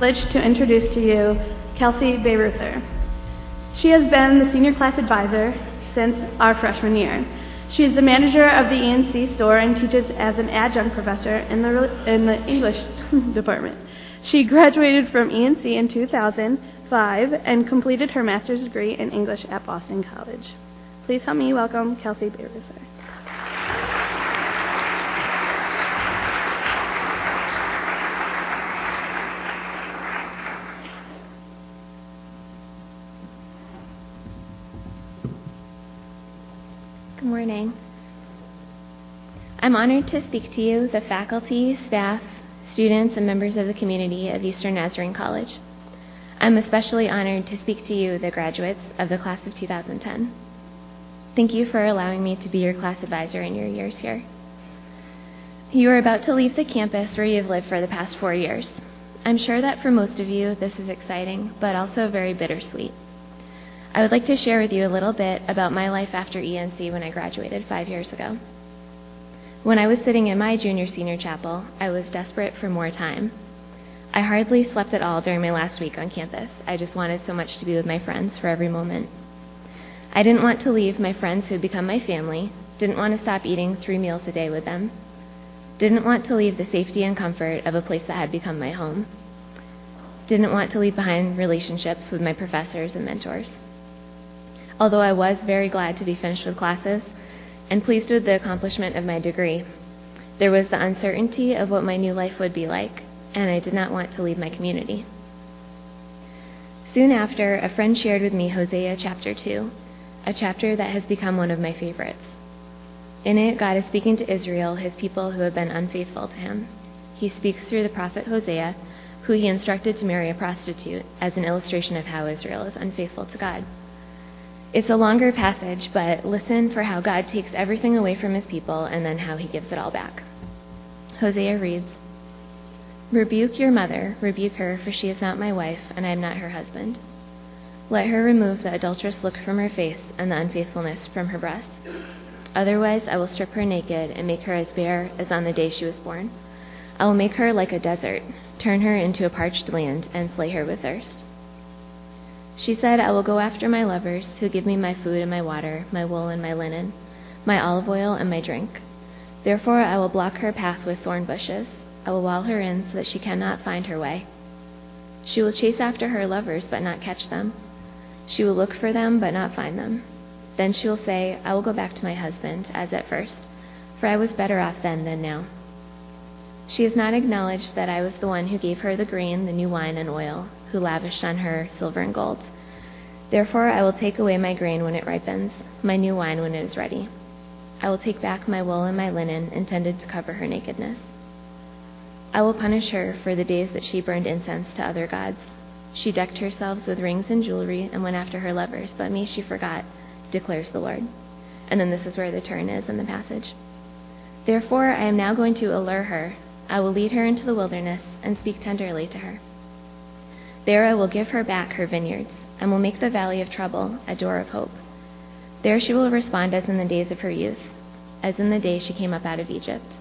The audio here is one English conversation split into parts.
privilege to introduce to you Kelsey Bayruther. She has been the senior class advisor since our freshman year. She is the manager of the ENC store and teaches as an adjunct professor in the, in the English department. She graduated from ENC in 2005 and completed her master's degree in English at Boston College. Please help me welcome Kelsey Bayruther. Morning. I'm honored to speak to you, the faculty, staff, students, and members of the community of Eastern Nazarene College. I'm especially honored to speak to you, the graduates of the class of 2010. Thank you for allowing me to be your class advisor in your years here. You are about to leave the campus where you've lived for the past four years. I'm sure that for most of you, this is exciting, but also very bittersweet. I would like to share with you a little bit about my life after ENC when I graduated five years ago. When I was sitting in my junior senior chapel, I was desperate for more time. I hardly slept at all during my last week on campus. I just wanted so much to be with my friends for every moment. I didn't want to leave my friends who had become my family, didn't want to stop eating three meals a day with them, didn't want to leave the safety and comfort of a place that had become my home, didn't want to leave behind relationships with my professors and mentors. Although I was very glad to be finished with classes and pleased with the accomplishment of my degree, there was the uncertainty of what my new life would be like, and I did not want to leave my community. Soon after, a friend shared with me Hosea chapter 2, a chapter that has become one of my favorites. In it, God is speaking to Israel, his people who have been unfaithful to him. He speaks through the prophet Hosea, who he instructed to marry a prostitute, as an illustration of how Israel is unfaithful to God. It's a longer passage, but listen for how God takes everything away from his people and then how he gives it all back. Hosea reads Rebuke your mother, rebuke her, for she is not my wife, and I am not her husband. Let her remove the adulterous look from her face and the unfaithfulness from her breast. Otherwise, I will strip her naked and make her as bare as on the day she was born. I will make her like a desert, turn her into a parched land, and slay her with thirst. She said, I will go after my lovers, who give me my food and my water, my wool and my linen, my olive oil and my drink. Therefore I will block her path with thorn bushes. I will wall her in so that she cannot find her way. She will chase after her lovers, but not catch them. She will look for them, but not find them. Then she will say, I will go back to my husband, as at first, for I was better off then than now. She has not acknowledged that I was the one who gave her the grain, the new wine, and oil, who lavished on her silver and gold. Therefore I will take away my grain when it ripens, my new wine when it is ready. I will take back my wool and my linen intended to cover her nakedness. I will punish her for the days that she burned incense to other gods. She decked herself with rings and jewelry and went after her lovers, but me she forgot, declares the Lord. And then this is where the turn is in the passage. Therefore I am now going to allure her. I will lead her into the wilderness and speak tenderly to her. There I will give her back her vineyards, and will make the valley of trouble a door of hope. There she will respond as in the days of her youth, as in the day she came up out of Egypt.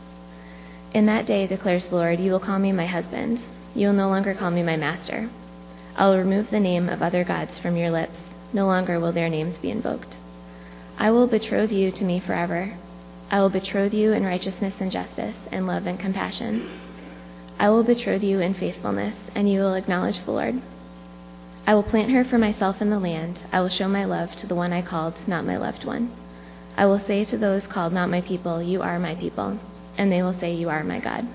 In that day, declares the Lord, you will call me my husband. You will no longer call me my master. I will remove the name of other gods from your lips. No longer will their names be invoked. I will betroth you to me forever. I will betroth you in righteousness and justice, in love and compassion. I will betroth you in faithfulness, and you will acknowledge the Lord. I will plant her for myself in the land. I will show my love to the one I called, not my loved one. I will say to those called not my people, You are my people, and they will say, You are my God.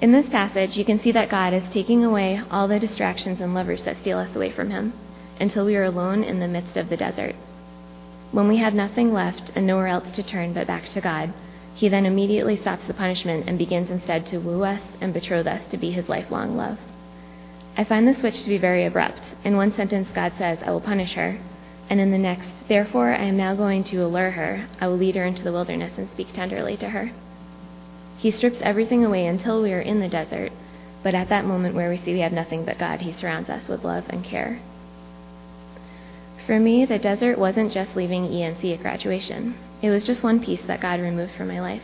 In this passage, you can see that God is taking away all the distractions and lovers that steal us away from Him until we are alone in the midst of the desert. When we have nothing left and nowhere else to turn but back to God, he then immediately stops the punishment and begins instead to woo us and betroth us to be his lifelong love. I find the switch to be very abrupt. In one sentence, God says, I will punish her. And in the next, therefore, I am now going to allure her. I will lead her into the wilderness and speak tenderly to her. He strips everything away until we are in the desert, but at that moment where we see we have nothing but God, He surrounds us with love and care. For me, the desert wasn't just leaving ENC at graduation. It was just one piece that God removed from my life.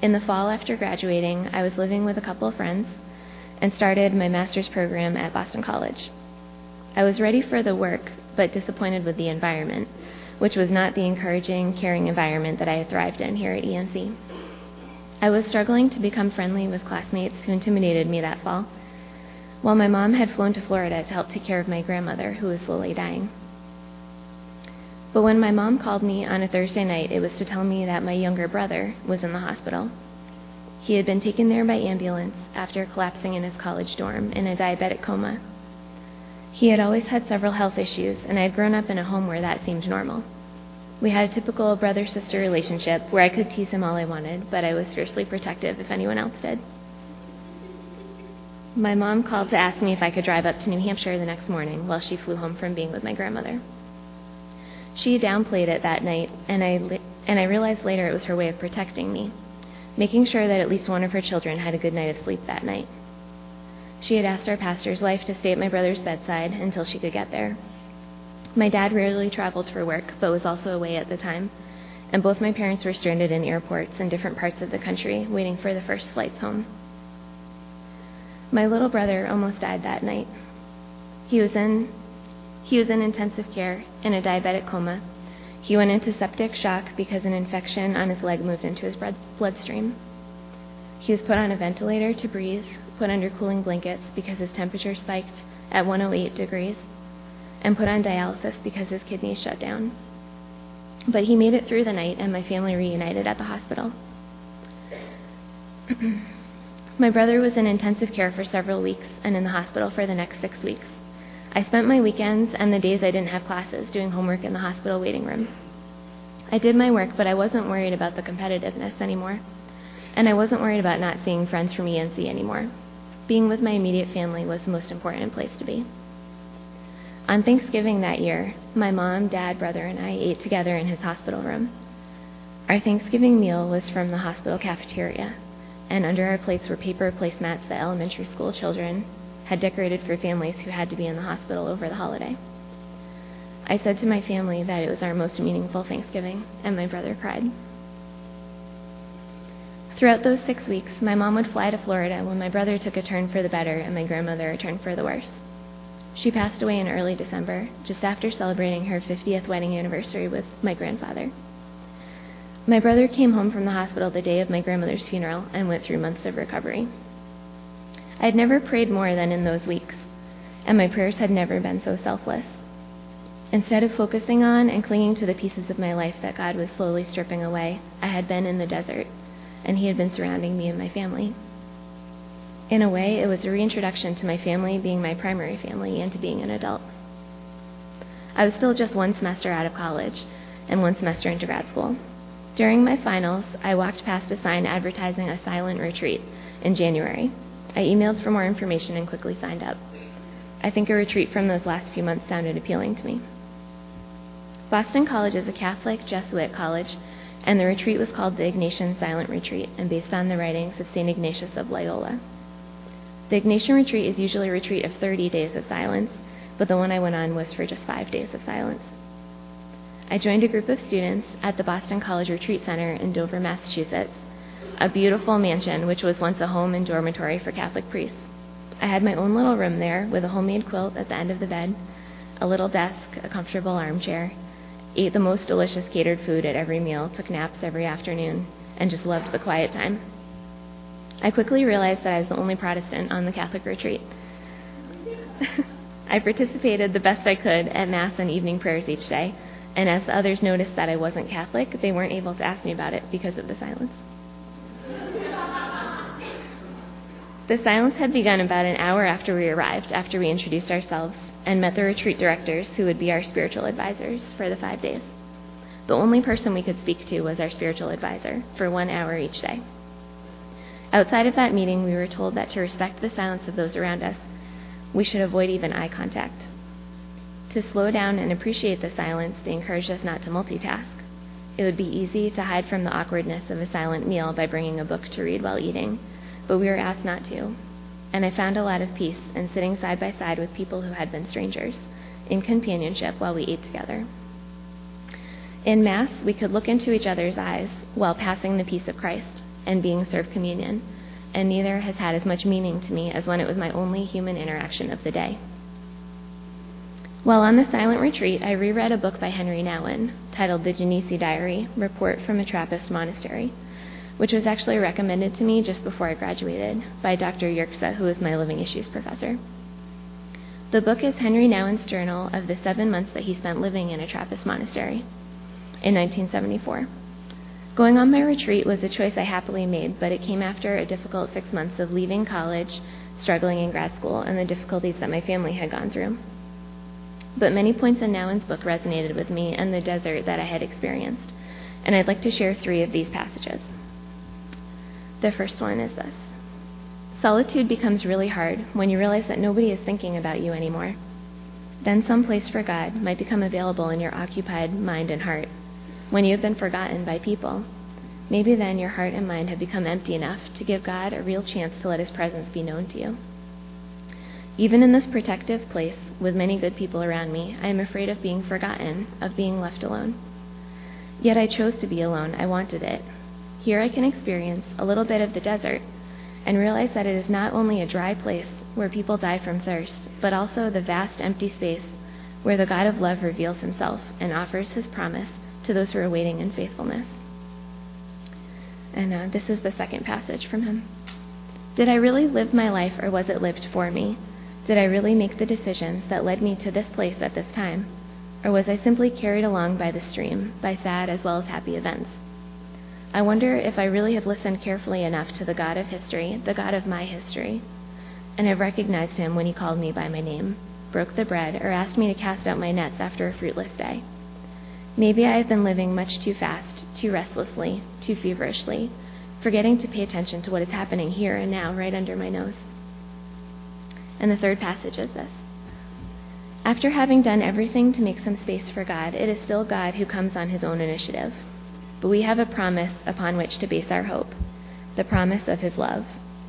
In the fall after graduating, I was living with a couple of friends, and started my master's program at Boston College. I was ready for the work, but disappointed with the environment, which was not the encouraging, caring environment that I had thrived in here at ENC. I was struggling to become friendly with classmates who intimidated me that fall, while my mom had flown to Florida to help take care of my grandmother, who was slowly dying. But when my mom called me on a Thursday night, it was to tell me that my younger brother was in the hospital. He had been taken there by ambulance after collapsing in his college dorm in a diabetic coma. He had always had several health issues, and I had grown up in a home where that seemed normal. We had a typical brother sister relationship where I could tease him all I wanted, but I was fiercely protective if anyone else did. My mom called to ask me if I could drive up to New Hampshire the next morning while she flew home from being with my grandmother. She downplayed it that night, and I, and I realized later it was her way of protecting me, making sure that at least one of her children had a good night of sleep that night. She had asked our pastor's wife to stay at my brother's bedside until she could get there. My dad rarely traveled for work, but was also away at the time, and both my parents were stranded in airports in different parts of the country, waiting for the first flights home. My little brother almost died that night. He was in he was in intensive care in a diabetic coma. He went into septic shock because an infection on his leg moved into his bloodstream. He was put on a ventilator to breathe, put under cooling blankets because his temperature spiked at 108 degrees, and put on dialysis because his kidneys shut down. But he made it through the night, and my family reunited at the hospital. my brother was in intensive care for several weeks and in the hospital for the next six weeks. I spent my weekends and the days I didn't have classes doing homework in the hospital waiting room. I did my work, but I wasn't worried about the competitiveness anymore. And I wasn't worried about not seeing friends from ENC anymore. Being with my immediate family was the most important place to be. On Thanksgiving that year, my mom, dad, brother, and I ate together in his hospital room. Our Thanksgiving meal was from the hospital cafeteria, and under our plates were paper placemats that elementary school children had decorated for families who had to be in the hospital over the holiday. I said to my family that it was our most meaningful Thanksgiving, and my brother cried. Throughout those six weeks, my mom would fly to Florida when my brother took a turn for the better and my grandmother a turn for the worse. She passed away in early December, just after celebrating her 50th wedding anniversary with my grandfather. My brother came home from the hospital the day of my grandmother's funeral and went through months of recovery. I had never prayed more than in those weeks, and my prayers had never been so selfless. Instead of focusing on and clinging to the pieces of my life that God was slowly stripping away, I had been in the desert, and He had been surrounding me and my family. In a way, it was a reintroduction to my family being my primary family and to being an adult. I was still just one semester out of college and one semester into grad school. During my finals, I walked past a sign advertising a silent retreat in January. I emailed for more information and quickly signed up. I think a retreat from those last few months sounded appealing to me. Boston College is a Catholic Jesuit college, and the retreat was called the Ignatian Silent Retreat and based on the writings of St. Ignatius of Loyola. The Ignatian retreat is usually a retreat of 30 days of silence, but the one I went on was for just five days of silence. I joined a group of students at the Boston College Retreat Center in Dover, Massachusetts, a beautiful mansion which was once a home and dormitory for Catholic priests. I had my own little room there with a homemade quilt at the end of the bed, a little desk, a comfortable armchair, ate the most delicious catered food at every meal, took naps every afternoon, and just loved the quiet time. I quickly realized that I was the only Protestant on the Catholic retreat. I participated the best I could at Mass and evening prayers each day, and as the others noticed that I wasn't Catholic, they weren't able to ask me about it because of the silence. The silence had begun about an hour after we arrived, after we introduced ourselves and met the retreat directors, who would be our spiritual advisors for the five days. The only person we could speak to was our spiritual advisor for one hour each day. Outside of that meeting, we were told that to respect the silence of those around us, we should avoid even eye contact. To slow down and appreciate the silence, they encouraged us not to multitask. It would be easy to hide from the awkwardness of a silent meal by bringing a book to read while eating, but we were asked not to. And I found a lot of peace in sitting side by side with people who had been strangers, in companionship while we ate together. In Mass, we could look into each other's eyes while passing the peace of Christ and being served communion, and neither has had as much meaning to me as when it was my only human interaction of the day. While on the silent retreat, I reread a book by Henri Nouwen titled The Genesee Diary Report from a Trappist Monastery, which was actually recommended to me just before I graduated by Dr. Yerxa, who is my living issues professor. The book is Henri Nouwen's journal of the seven months that he spent living in a Trappist monastery in 1974. Going on my retreat was a choice I happily made, but it came after a difficult six months of leaving college, struggling in grad school, and the difficulties that my family had gone through. But many points in Nouwen's book resonated with me and the desert that I had experienced, and I'd like to share three of these passages. The first one is this Solitude becomes really hard when you realize that nobody is thinking about you anymore. Then some place for God might become available in your occupied mind and heart when you have been forgotten by people. Maybe then your heart and mind have become empty enough to give God a real chance to let His presence be known to you. Even in this protective place, with many good people around me, I am afraid of being forgotten, of being left alone. Yet I chose to be alone. I wanted it. Here I can experience a little bit of the desert and realize that it is not only a dry place where people die from thirst, but also the vast empty space where the God of love reveals himself and offers his promise to those who are waiting in faithfulness. And uh, this is the second passage from him. Did I really live my life, or was it lived for me? Did I really make the decisions that led me to this place at this time? Or was I simply carried along by the stream, by sad as well as happy events? I wonder if I really have listened carefully enough to the God of history, the God of my history, and have recognized him when he called me by my name, broke the bread, or asked me to cast out my nets after a fruitless day. Maybe I have been living much too fast, too restlessly, too feverishly, forgetting to pay attention to what is happening here and now, right under my nose. And the third passage is this After having done everything to make some space for God, it is still God who comes on his own initiative. But we have a promise upon which to base our hope the promise of his love.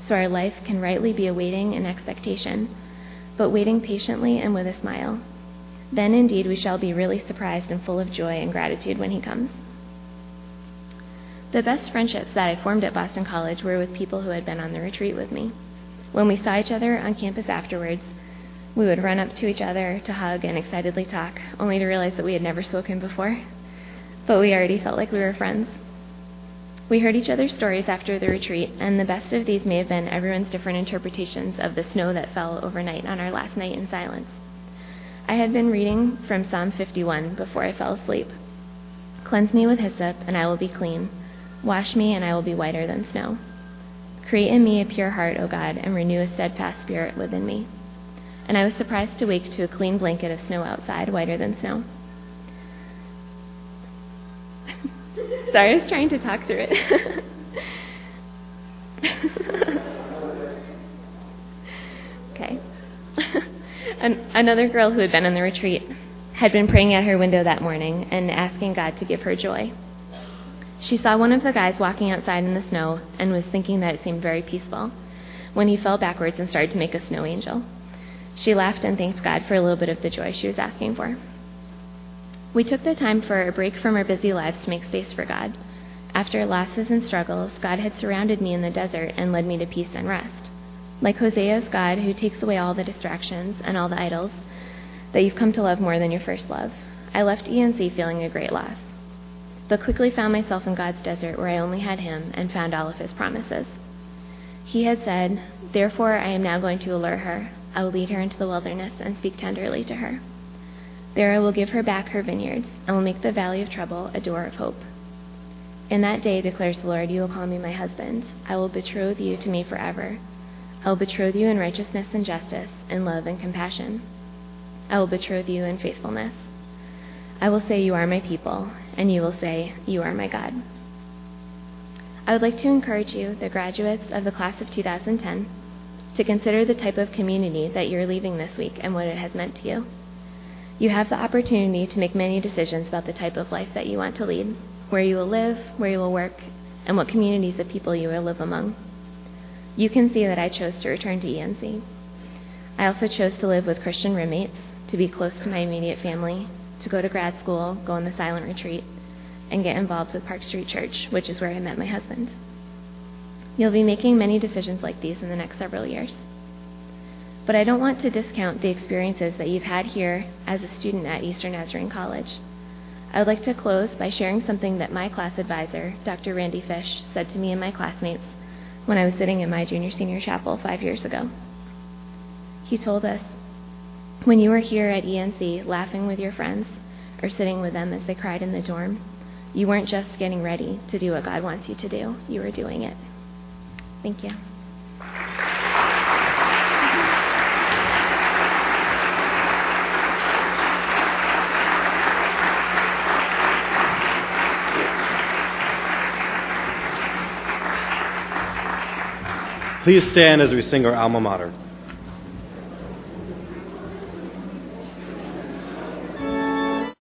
So our life can rightly be a waiting and expectation, but waiting patiently and with a smile then indeed we shall be really surprised and full of joy and gratitude when he comes. The best friendships that I formed at Boston College were with people who had been on the retreat with me. When we saw each other on campus afterwards, we would run up to each other to hug and excitedly talk, only to realize that we had never spoken before. But we already felt like we were friends. We heard each other's stories after the retreat, and the best of these may have been everyone's different interpretations of the snow that fell overnight on our last night in silence. I had been reading from Psalm 51 before I fell asleep. Cleanse me with hyssop, and I will be clean. Wash me, and I will be whiter than snow. Create in me a pure heart, O God, and renew a steadfast spirit within me. And I was surprised to wake to a clean blanket of snow outside, whiter than snow. Sorry, I was trying to talk through it. okay. An- another girl who had been on the retreat had been praying at her window that morning and asking God to give her joy. She saw one of the guys walking outside in the snow and was thinking that it seemed very peaceful when he fell backwards and started to make a snow angel. She laughed and thanked God for a little bit of the joy she was asking for. We took the time for a break from our busy lives to make space for God. After losses and struggles, God had surrounded me in the desert and led me to peace and rest. Like Hosea's God, who takes away all the distractions and all the idols that you've come to love more than your first love, I left ENC feeling a great loss, but quickly found myself in God's desert where I only had Him and found all of His promises. He had said, Therefore I am now going to allure her. I will lead her into the wilderness and speak tenderly to her. There I will give her back her vineyards, and will make the valley of trouble a door of hope. In that day, declares the Lord, you will call me my husband. I will betroth you to me forever I will betroth you in righteousness and justice, in love and compassion. I will betroth you in faithfulness. I will say, You are my people, and you will say, You are my God. I would like to encourage you, the graduates of the class of 2010, to consider the type of community that you're leaving this week and what it has meant to you. You have the opportunity to make many decisions about the type of life that you want to lead, where you will live, where you will work, and what communities of people you will live among you can see that I chose to return to ENC. I also chose to live with Christian roommates, to be close to my immediate family, to go to grad school, go on the silent retreat, and get involved with Park Street Church, which is where I met my husband. You'll be making many decisions like these in the next several years. But I don't want to discount the experiences that you've had here as a student at Eastern Nazarene College. I would like to close by sharing something that my class advisor, Dr. Randy Fish, said to me and my classmates when I was sitting in my junior senior chapel five years ago. He told us, When you were here at ENC laughing with your friends or sitting with them as they cried in the dorm, you weren't just getting ready to do what God wants you to do, you were doing it. Thank you. Please stand as we sing our alma mater.